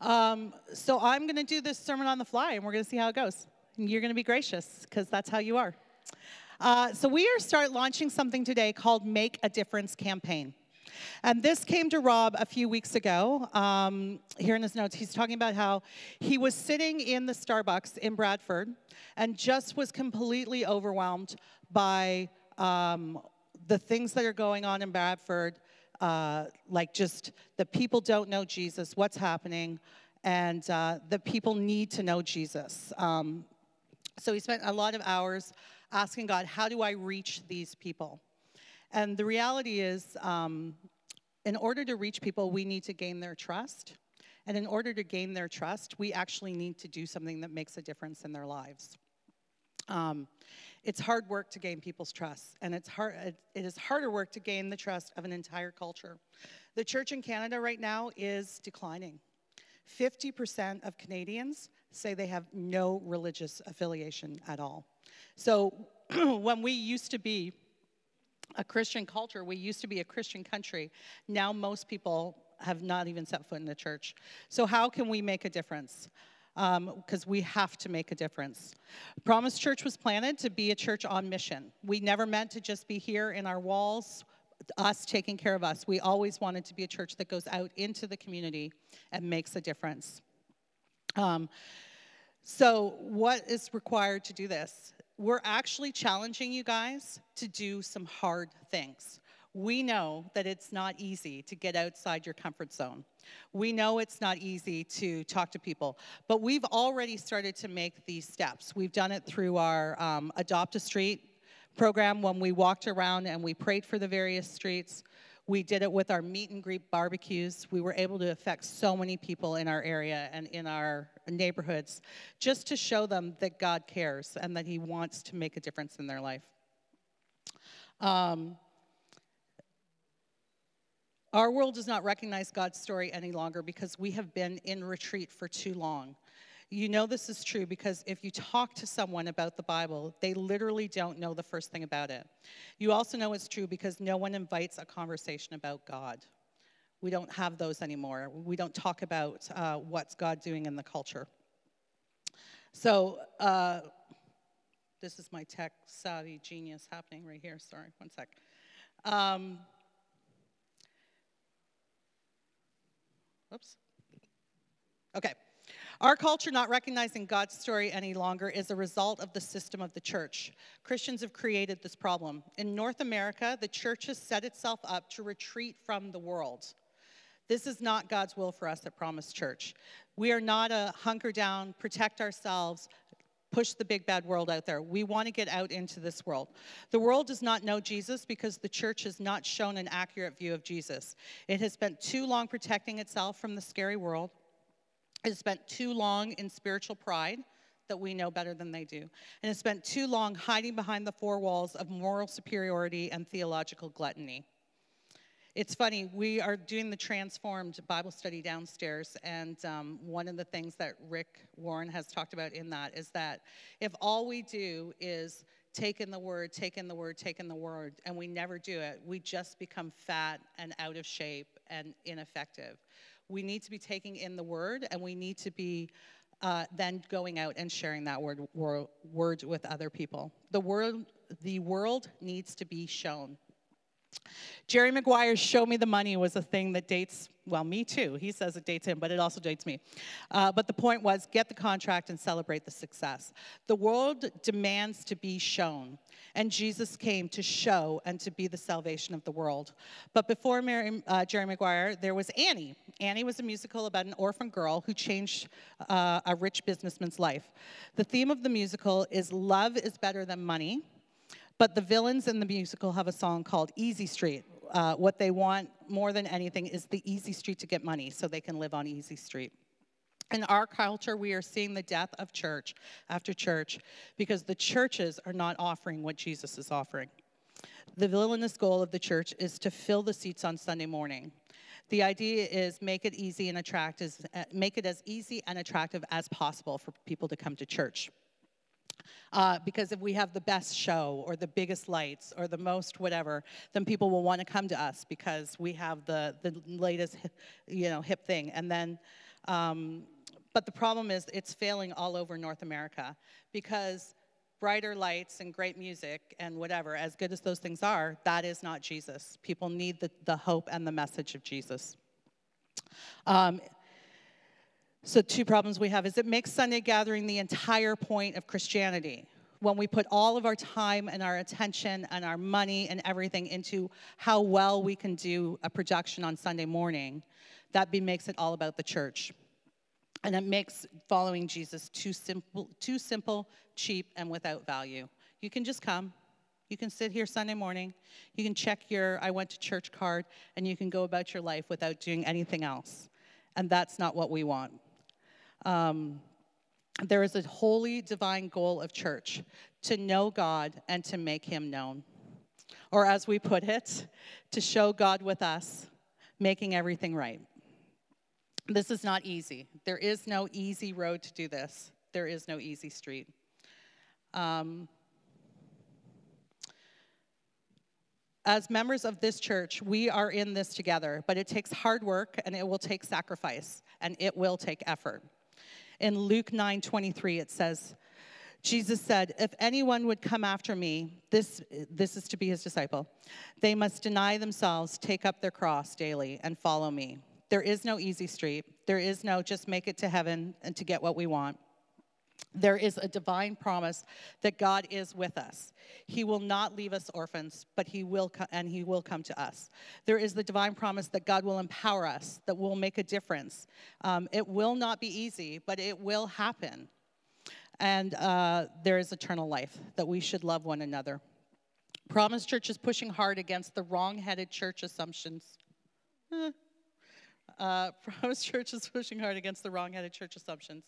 Um, so I'm going to do this sermon on the fly, and we're going to see how it goes. And you're going to be gracious because that's how you are. Uh, so we are start launching something today called Make a Difference campaign. And this came to Rob a few weeks ago. Um, here in his notes, he's talking about how he was sitting in the Starbucks in Bradford and just was completely overwhelmed by um, the things that are going on in Bradford, uh, like just the people don't know Jesus, what's happening, and uh, the people need to know Jesus. Um, so he spent a lot of hours asking God, how do I reach these people? And the reality is, um, in order to reach people, we need to gain their trust. And in order to gain their trust, we actually need to do something that makes a difference in their lives. Um, it's hard work to gain people's trust, and it's hard, it is harder work to gain the trust of an entire culture. The church in Canada right now is declining. 50% of Canadians say they have no religious affiliation at all. So when we used to be a Christian culture, we used to be a Christian country, now most people have not even set foot in the church. So, how can we make a difference? Because um, we have to make a difference. Promise Church was planted to be a church on mission. We never meant to just be here in our walls, us taking care of us. We always wanted to be a church that goes out into the community and makes a difference. Um, so, what is required to do this? We're actually challenging you guys to do some hard things. We know that it's not easy to get outside your comfort zone. We know it's not easy to talk to people, but we've already started to make these steps. We've done it through our um, Adopt a Street program when we walked around and we prayed for the various streets. We did it with our meet and greet barbecues. We were able to affect so many people in our area and in our neighborhoods just to show them that God cares and that He wants to make a difference in their life. Um, our world does not recognize God's story any longer because we have been in retreat for too long. You know this is true because if you talk to someone about the Bible, they literally don't know the first thing about it. You also know it's true because no one invites a conversation about God. We don't have those anymore. We don't talk about uh, what's God doing in the culture. So, uh, this is my tech savvy genius happening right here. Sorry, one sec. Um, Oops. Okay. Our culture not recognizing God's story any longer is a result of the system of the church. Christians have created this problem. In North America, the church has set itself up to retreat from the world. This is not God's will for us at Promise Church. We are not a hunker down, protect ourselves, push the big bad world out there. We want to get out into this world. The world does not know Jesus because the church has not shown an accurate view of Jesus. It has spent too long protecting itself from the scary world. It has spent too long in spiritual pride that we know better than they do. And it has spent too long hiding behind the four walls of moral superiority and theological gluttony. It's funny, we are doing the transformed Bible study downstairs, and um, one of the things that Rick Warren has talked about in that is that if all we do is take in the word, take in the word, take in the word, and we never do it, we just become fat and out of shape and ineffective. We need to be taking in the word, and we need to be uh, then going out and sharing that word, word, word with other people. The, word, the world needs to be shown. Jerry Maguire's Show Me the Money was a thing that dates, well, me too. He says it dates him, but it also dates me. Uh, but the point was get the contract and celebrate the success. The world demands to be shown, and Jesus came to show and to be the salvation of the world. But before Mary, uh, Jerry Maguire, there was Annie. Annie was a musical about an orphan girl who changed uh, a rich businessman's life. The theme of the musical is love is better than money but the villains in the musical have a song called Easy Street. Uh, what they want more than anything is the easy street to get money so they can live on Easy Street. In our culture, we are seeing the death of church after church because the churches are not offering what Jesus is offering. The villainous goal of the church is to fill the seats on Sunday morning. The idea is make it easy and attractive, uh, make it as easy and attractive as possible for people to come to church. Uh, because if we have the best show or the biggest lights or the most whatever, then people will want to come to us because we have the, the latest, you know, hip thing. And then Um, but the problem is it's failing all over North America because brighter lights and great music and whatever, as good as those things are, that is not Jesus. People need the, the hope and the message of Jesus. Um, so, two problems we have is it makes Sunday gathering the entire point of Christianity. When we put all of our time and our attention and our money and everything into how well we can do a production on Sunday morning, that be, makes it all about the church. And it makes following Jesus too simple, too simple, cheap, and without value. You can just come. You can sit here Sunday morning. You can check your I went to church card, and you can go about your life without doing anything else. And that's not what we want. Um, there is a holy divine goal of church to know God and to make him known. Or as we put it, to show God with us, making everything right. This is not easy. There is no easy road to do this, there is no easy street. Um, as members of this church, we are in this together, but it takes hard work and it will take sacrifice and it will take effort. In Luke 9 23, it says, Jesus said, If anyone would come after me, this, this is to be his disciple, they must deny themselves, take up their cross daily, and follow me. There is no easy street. There is no just make it to heaven and to get what we want. There is a divine promise that God is with us. He will not leave us orphans, but he will co- and he will come to us. There is the divine promise that God will empower us, that will make a difference. Um, it will not be easy, but it will happen. And uh, there is eternal life that we should love one another. Promise Church is pushing hard against the wrong-headed church assumptions. Eh uh, Promise Church is pushing hard against the wrong-headed church assumptions.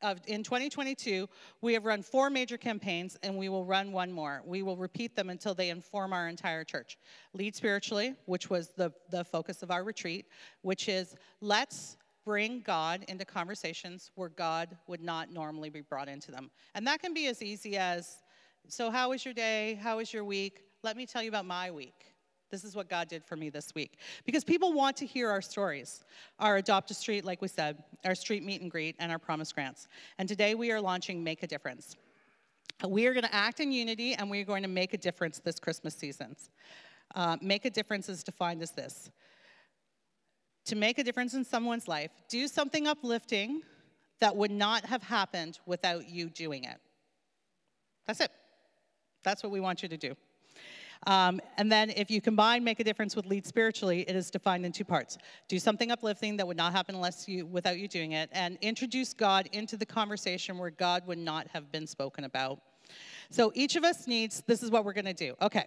Uh, in 2022, we have run four major campaigns, and we will run one more. We will repeat them until they inform our entire church. Lead spiritually, which was the, the focus of our retreat, which is let's bring God into conversations where God would not normally be brought into them. And that can be as easy as, so how was your day? How was your week? Let me tell you about my week. This is what God did for me this week. Because people want to hear our stories. Our Adopt a Street, like we said, our street meet and greet, and our promise grants. And today we are launching Make a Difference. We are going to act in unity and we are going to make a difference this Christmas season. Uh, make a difference is defined as this to make a difference in someone's life, do something uplifting that would not have happened without you doing it. That's it. That's what we want you to do. Um, and then if you combine make a difference with lead spiritually, it is defined in two parts. Do something uplifting that would not happen unless you without you doing it, and introduce God into the conversation where God would not have been spoken about. So each of us needs, this is what we're gonna do. Okay.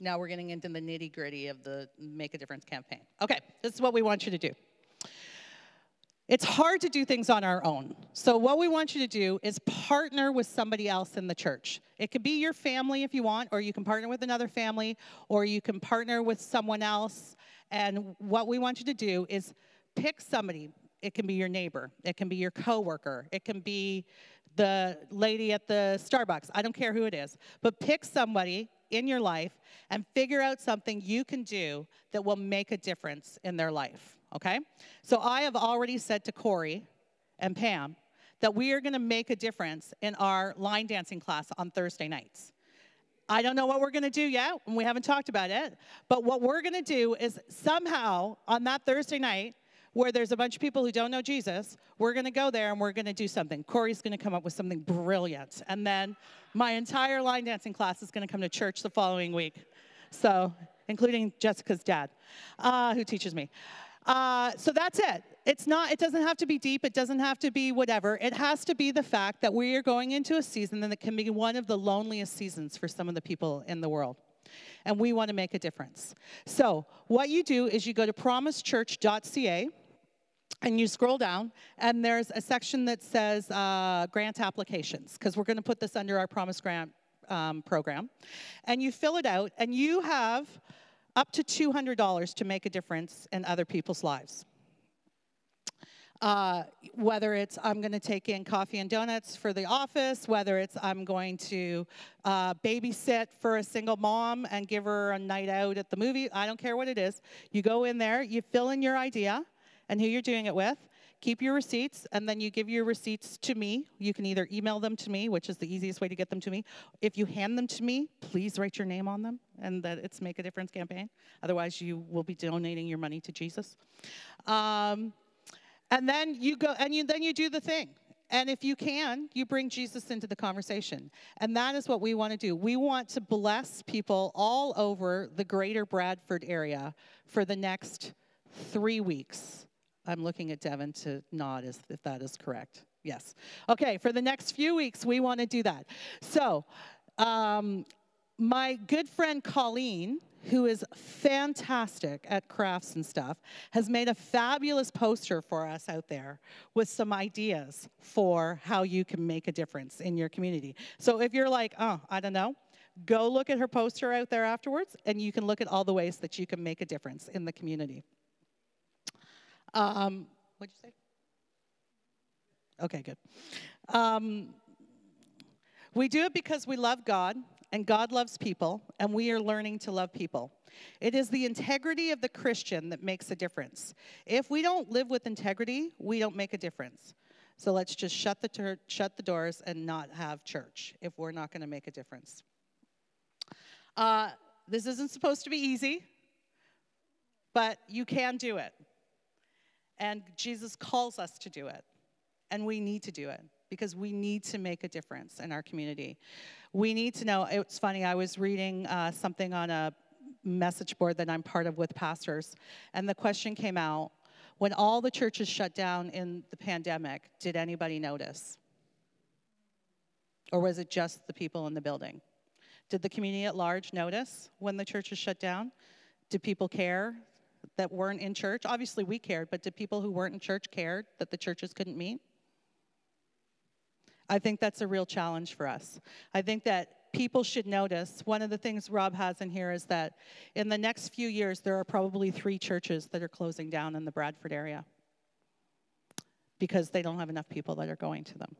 Now we're getting into the nitty gritty of the Make a Difference campaign. Okay, this is what we want you to do. It's hard to do things on our own. So, what we want you to do is partner with somebody else in the church. It could be your family if you want, or you can partner with another family, or you can partner with someone else. And what we want you to do is pick somebody. It can be your neighbor, it can be your coworker, it can be the lady at the Starbucks. I don't care who it is. But pick somebody in your life and figure out something you can do that will make a difference in their life okay? So I have already said to Corey and Pam that we are going to make a difference in our line dancing class on Thursday nights. I don't know what we're going to do yet, and we haven't talked about it, but what we're going to do is somehow on that Thursday night, where there's a bunch of people who don't know Jesus, we're going to go there and we're going to do something. Corey's going to come up with something brilliant. And then my entire line dancing class is going to come to church the following week. So, including Jessica's dad, uh, who teaches me. Uh, so that's it. It's not, it doesn't have to be deep, it doesn't have to be whatever. It has to be the fact that we are going into a season that can be one of the loneliest seasons for some of the people in the world. And we want to make a difference. So, what you do is you go to promisechurch.ca and you scroll down, and there's a section that says uh, grant applications, because we're going to put this under our Promise Grant um, program. And you fill it out, and you have up to $200 to make a difference in other people's lives. Uh, whether it's I'm going to take in coffee and donuts for the office, whether it's I'm going to uh, babysit for a single mom and give her a night out at the movie, I don't care what it is. You go in there, you fill in your idea, and who you're doing it with. Keep your receipts, and then you give your receipts to me. You can either email them to me, which is the easiest way to get them to me. If you hand them to me, please write your name on them and that it's Make a Difference campaign. Otherwise, you will be donating your money to Jesus. Um, and then you go, and you, then you do the thing. And if you can, you bring Jesus into the conversation. And that is what we want to do. We want to bless people all over the greater Bradford area for the next three weeks. I'm looking at Devin to nod as if that is correct. Yes. Okay, for the next few weeks, we want to do that. So, um, my good friend Colleen, who is fantastic at crafts and stuff, has made a fabulous poster for us out there with some ideas for how you can make a difference in your community. So if you're like, oh, I don't know, go look at her poster out there afterwards, and you can look at all the ways that you can make a difference in the community. Um, what'd you say? Okay, good. Um, we do it because we love God and God loves people, and we are learning to love people. It is the integrity of the Christian that makes a difference. If we don't live with integrity, we don't make a difference. So let's just shut the, ter- shut the doors and not have church if we're not going to make a difference. Uh, this isn't supposed to be easy, but you can do it. And Jesus calls us to do it, and we need to do it because we need to make a difference in our community. We need to know. It's funny, I was reading uh, something on a message board that I'm part of with pastors, and the question came out when all the churches shut down in the pandemic, did anybody notice? Or was it just the people in the building? Did the community at large notice when the churches shut down? Did people care that weren't in church? Obviously, we cared, but did people who weren't in church care that the churches couldn't meet? I think that's a real challenge for us. I think that people should notice. One of the things Rob has in here is that in the next few years, there are probably three churches that are closing down in the Bradford area because they don't have enough people that are going to them.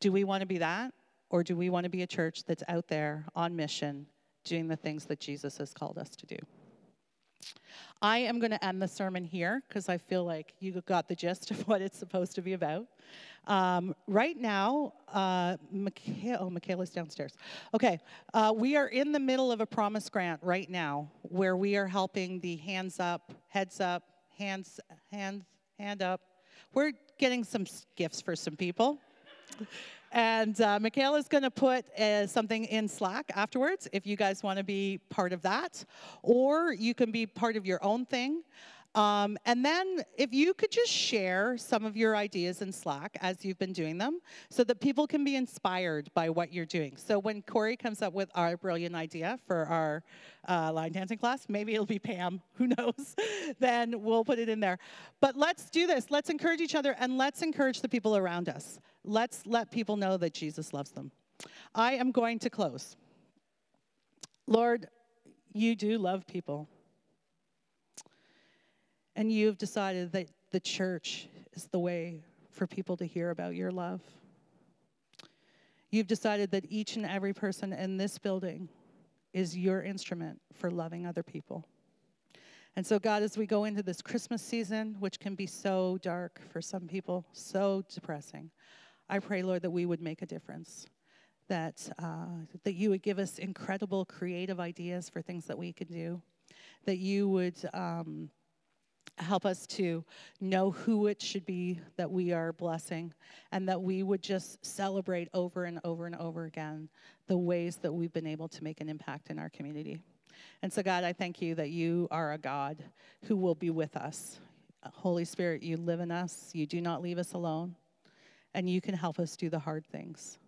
Do we want to be that? Or do we want to be a church that's out there on mission, doing the things that Jesus has called us to do? I am going to end the sermon here because I feel like you got the gist of what it's supposed to be about. Um, right now, uh, Michaela, oh, Michaela's downstairs. Okay, uh, we are in the middle of a promise grant right now where we are helping the hands up, heads up, hands, hands, hand up. We're getting some gifts for some people. And uh, Michaela's going to put uh, something in Slack afterwards if you guys want to be part of that. Or you can be part of your own thing. Um, and then if you could just share some of your ideas in Slack as you've been doing them so that people can be inspired by what you're doing. So when Corey comes up with our brilliant idea for our uh, line dancing class, maybe it'll be Pam, who knows, then we'll put it in there. But let's do this. Let's encourage each other and let's encourage the people around us. Let's let people know that Jesus loves them. I am going to close. Lord, you do love people. And you've decided that the church is the way for people to hear about your love. You've decided that each and every person in this building is your instrument for loving other people. And so, God, as we go into this Christmas season, which can be so dark for some people, so depressing, I pray, Lord, that we would make a difference. That, uh, that you would give us incredible creative ideas for things that we can do. That you would um, help us to know who it should be that we are blessing, and that we would just celebrate over and over and over again the ways that we've been able to make an impact in our community. And so, God, I thank you that you are a God who will be with us. Holy Spirit, you live in us, you do not leave us alone, and you can help us do the hard things.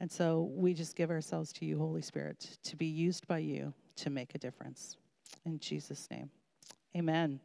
And so we just give ourselves to you, Holy Spirit, to be used by you to make a difference. In Jesus' name, amen.